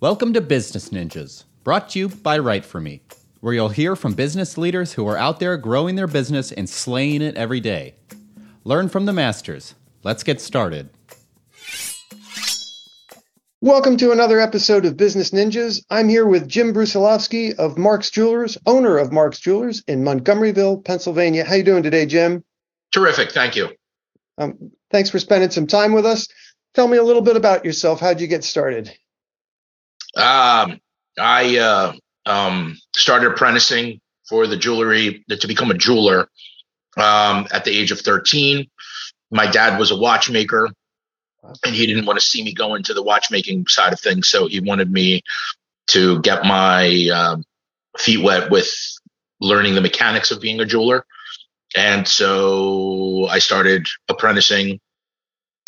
Welcome to Business Ninjas, brought to you by Write For Me, where you'll hear from business leaders who are out there growing their business and slaying it every day. Learn from the masters. Let's get started. Welcome to another episode of Business Ninjas. I'm here with Jim Brusilovsky of Marks Jewelers, owner of Marks Jewelers in Montgomeryville, Pennsylvania. How you doing today, Jim? Terrific, thank you. Um, thanks for spending some time with us. Tell me a little bit about yourself. How'd you get started? Um, I uh, um, started apprenticing for the jewelry to become a jeweler um, at the age of 13. My dad was a watchmaker, and he didn't want to see me go into the watchmaking side of things, so he wanted me to get my um, feet wet with learning the mechanics of being a jeweler. And so I started apprenticing.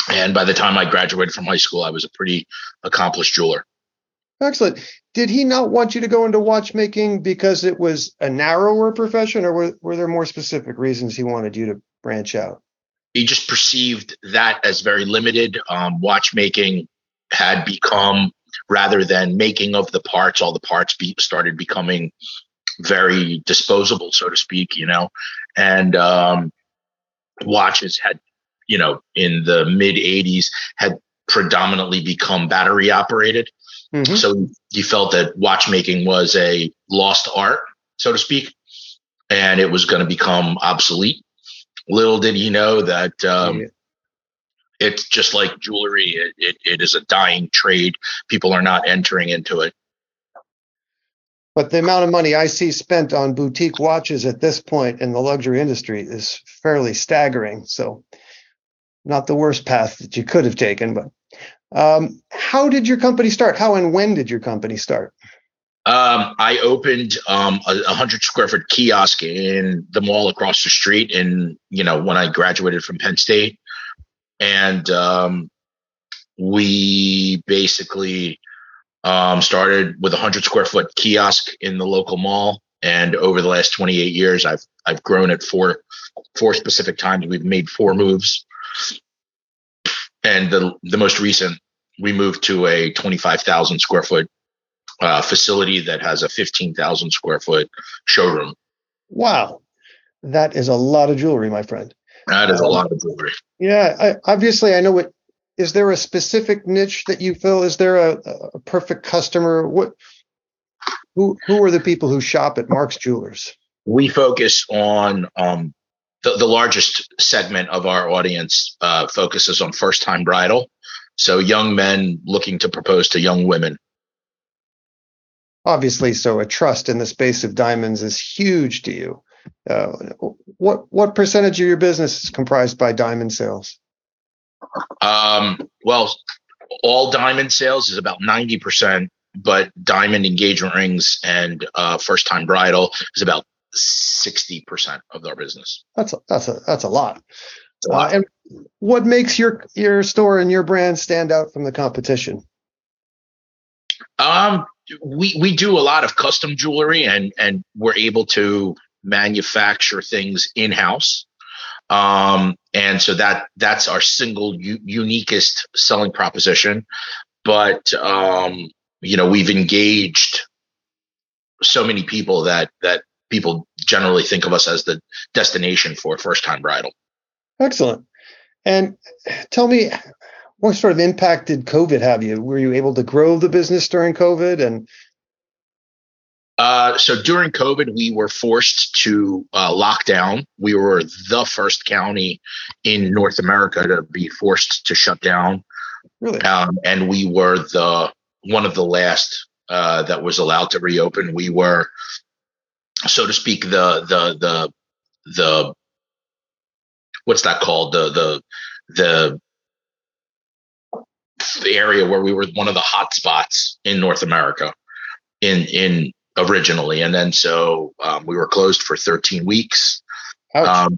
And by the time I graduated from high school, I was a pretty accomplished jeweler. Excellent. Did he not want you to go into watchmaking because it was a narrower profession, or were, were there more specific reasons he wanted you to branch out? He just perceived that as very limited. Um, watchmaking had become, rather than making of the parts, all the parts be, started becoming very disposable, so to speak, you know, and um, watches had, you know, in the mid 80s had predominantly become battery operated. Mm-hmm. So he felt that watchmaking was a lost art, so to speak, and it was going to become obsolete. Little did he know that um, yeah. it's just like jewelry; it, it, it is a dying trade. People are not entering into it. But the amount of money I see spent on boutique watches at this point in the luxury industry is fairly staggering. So, not the worst path that you could have taken, but um, how did your company start? How and when did your company start? Um, I opened um, a, a hundred square foot kiosk in the mall across the street, and you know when I graduated from Penn State, and um, we basically um, started with a hundred square foot kiosk in the local mall, and over the last 28 years, I've I've grown it four four specific times. We've made four moves, and the the most recent we moved to a 25,000 square foot uh, facility that has a 15,000 square foot showroom. Wow. That is a lot of jewelry, my friend. That is um, a lot of jewelry. Yeah. I, obviously, I know what. Is there a specific niche that you fill? Is there a, a perfect customer? What? Who Who are the people who shop at Marks Jewelers? We focus on um, the, the largest segment of our audience uh, focuses on first time bridal. So young men looking to propose to young women. Obviously, so a trust in the space of diamonds is huge to you. Uh, what what percentage of your business is comprised by diamond sales? Um, well, all diamond sales is about ninety percent, but diamond engagement rings and uh, first time bridal is about sixty percent of our business. That's a, that's a that's a lot. Uh, and what makes your your store and your brand stand out from the competition? Um, we we do a lot of custom jewelry, and and we're able to manufacture things in house. Um, and so that that's our single u- uniquest selling proposition. But um, you know, we've engaged so many people that that people generally think of us as the destination for first time bridal. Excellent. And tell me, what sort of impact did COVID have you? Were you able to grow the business during COVID? And uh, so during COVID, we were forced to uh, lock down. We were the first county in North America to be forced to shut down. Really? Um, and we were the one of the last uh, that was allowed to reopen. We were, so to speak, the the the the what's that called? The the the the area where we were one of the hot spots in North America in in originally, and then so um, we were closed for 13 weeks. Um,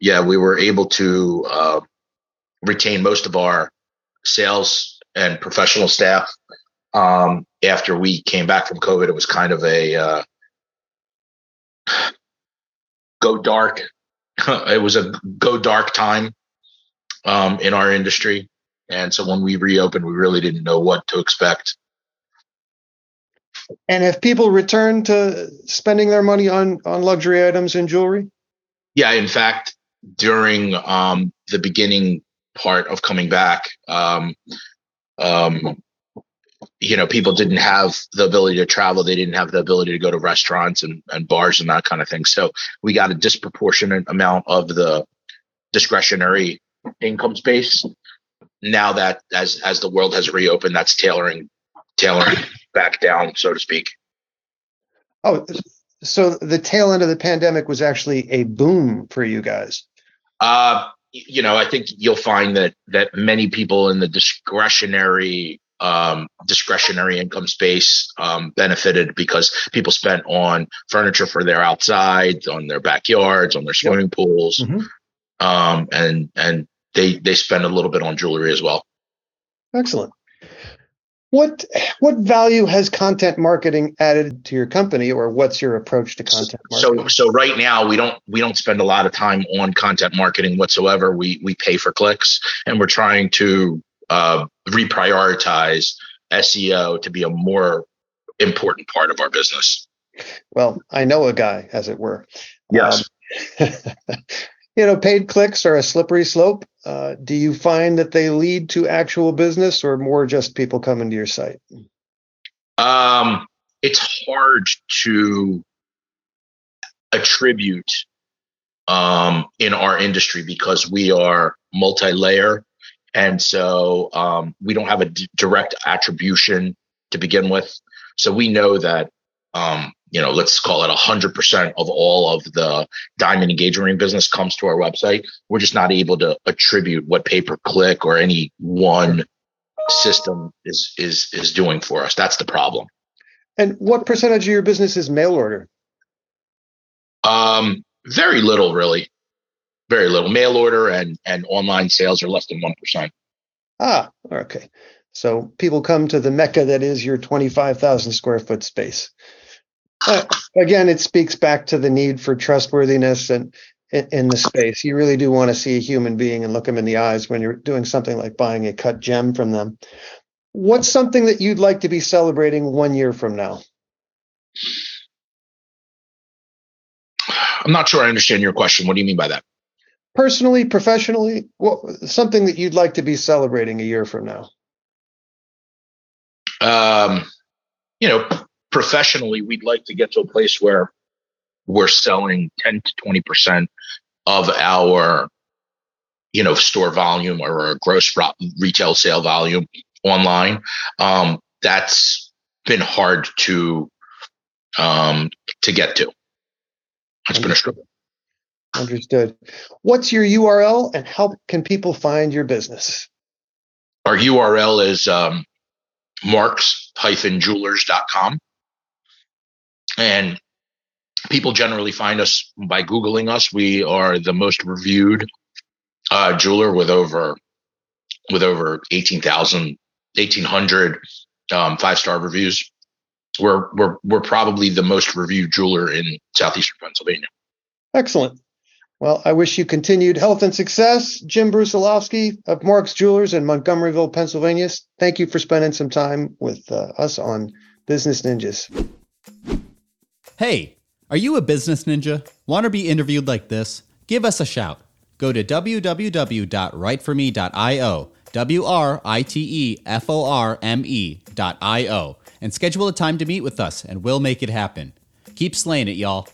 yeah, we were able to uh, retain most of our sales and professional staff. Um, after we came back from COVID, it was kind of a uh, go dark it was a go dark time um, in our industry. And so when we reopened, we really didn't know what to expect. And have people returned to spending their money on on luxury items and jewelry? Yeah, in fact, during um, the beginning part of coming back, um, um, you know, people didn't have the ability to travel. They didn't have the ability to go to restaurants and, and bars and that kind of thing. So we got a disproportionate amount of the discretionary income space. Now that as as the world has reopened, that's tailoring tailoring back down, so to speak. Oh, so the tail end of the pandemic was actually a boom for you guys. Uh, you know, I think you'll find that that many people in the discretionary um, discretionary income space um, benefited because people spent on furniture for their outside, on their backyards, on their swimming yep. pools, mm-hmm. um, and and they they spend a little bit on jewelry as well. Excellent. What what value has content marketing added to your company, or what's your approach to content marketing? So so right now we don't we don't spend a lot of time on content marketing whatsoever. We we pay for clicks, and we're trying to uh, reprioritize SEO to be a more important part of our business. Well, I know a guy, as it were. Yes. Um, you know, paid clicks are a slippery slope. Uh, do you find that they lead to actual business or more just people coming to your site? Um, it's hard to attribute um, in our industry because we are multi-layer, and so um, we don't have a d- direct attribution to begin with. So we know that um, you know, let's call it 100% of all of the diamond engagement ring business comes to our website. We're just not able to attribute what pay per click or any one system is is is doing for us. That's the problem. And what percentage of your business is mail order? Um, very little, really. Very little. Mail order and and online sales are less than one percent. Ah, okay. So people come to the mecca that is your twenty-five thousand square foot space. Uh, again, it speaks back to the need for trustworthiness and in, in the space. You really do want to see a human being and look them in the eyes when you're doing something like buying a cut gem from them. What's something that you'd like to be celebrating one year from now? I'm not sure I understand your question. What do you mean by that? Personally, professionally, what something that you'd like to be celebrating a year from now? Um, you know, professionally, we'd like to get to a place where we're selling 10 to 20% of our, you know, store volume or our gross retail sale volume online. Um, that's been hard to, um, to get to. It's been a struggle. Understood. What's your URL and how can people find your business? Our URL is um, marks-jewelers.com. And people generally find us by Googling us. We are the most reviewed uh, jeweler with over with over 18,000, 1,800 um, five star reviews. We're, we're, we're probably the most reviewed jeweler in southeastern Pennsylvania. Excellent. Well, I wish you continued health and success. Jim Brusilovsky of Marks Jewelers in Montgomeryville, Pennsylvania. Thank you for spending some time with uh, us on Business Ninjas. Hey, are you a business ninja? Want to be interviewed like this? Give us a shout. Go to www.writeforme.io, W R I T E F O R M E.io, and schedule a time to meet with us, and we'll make it happen. Keep slaying it, y'all.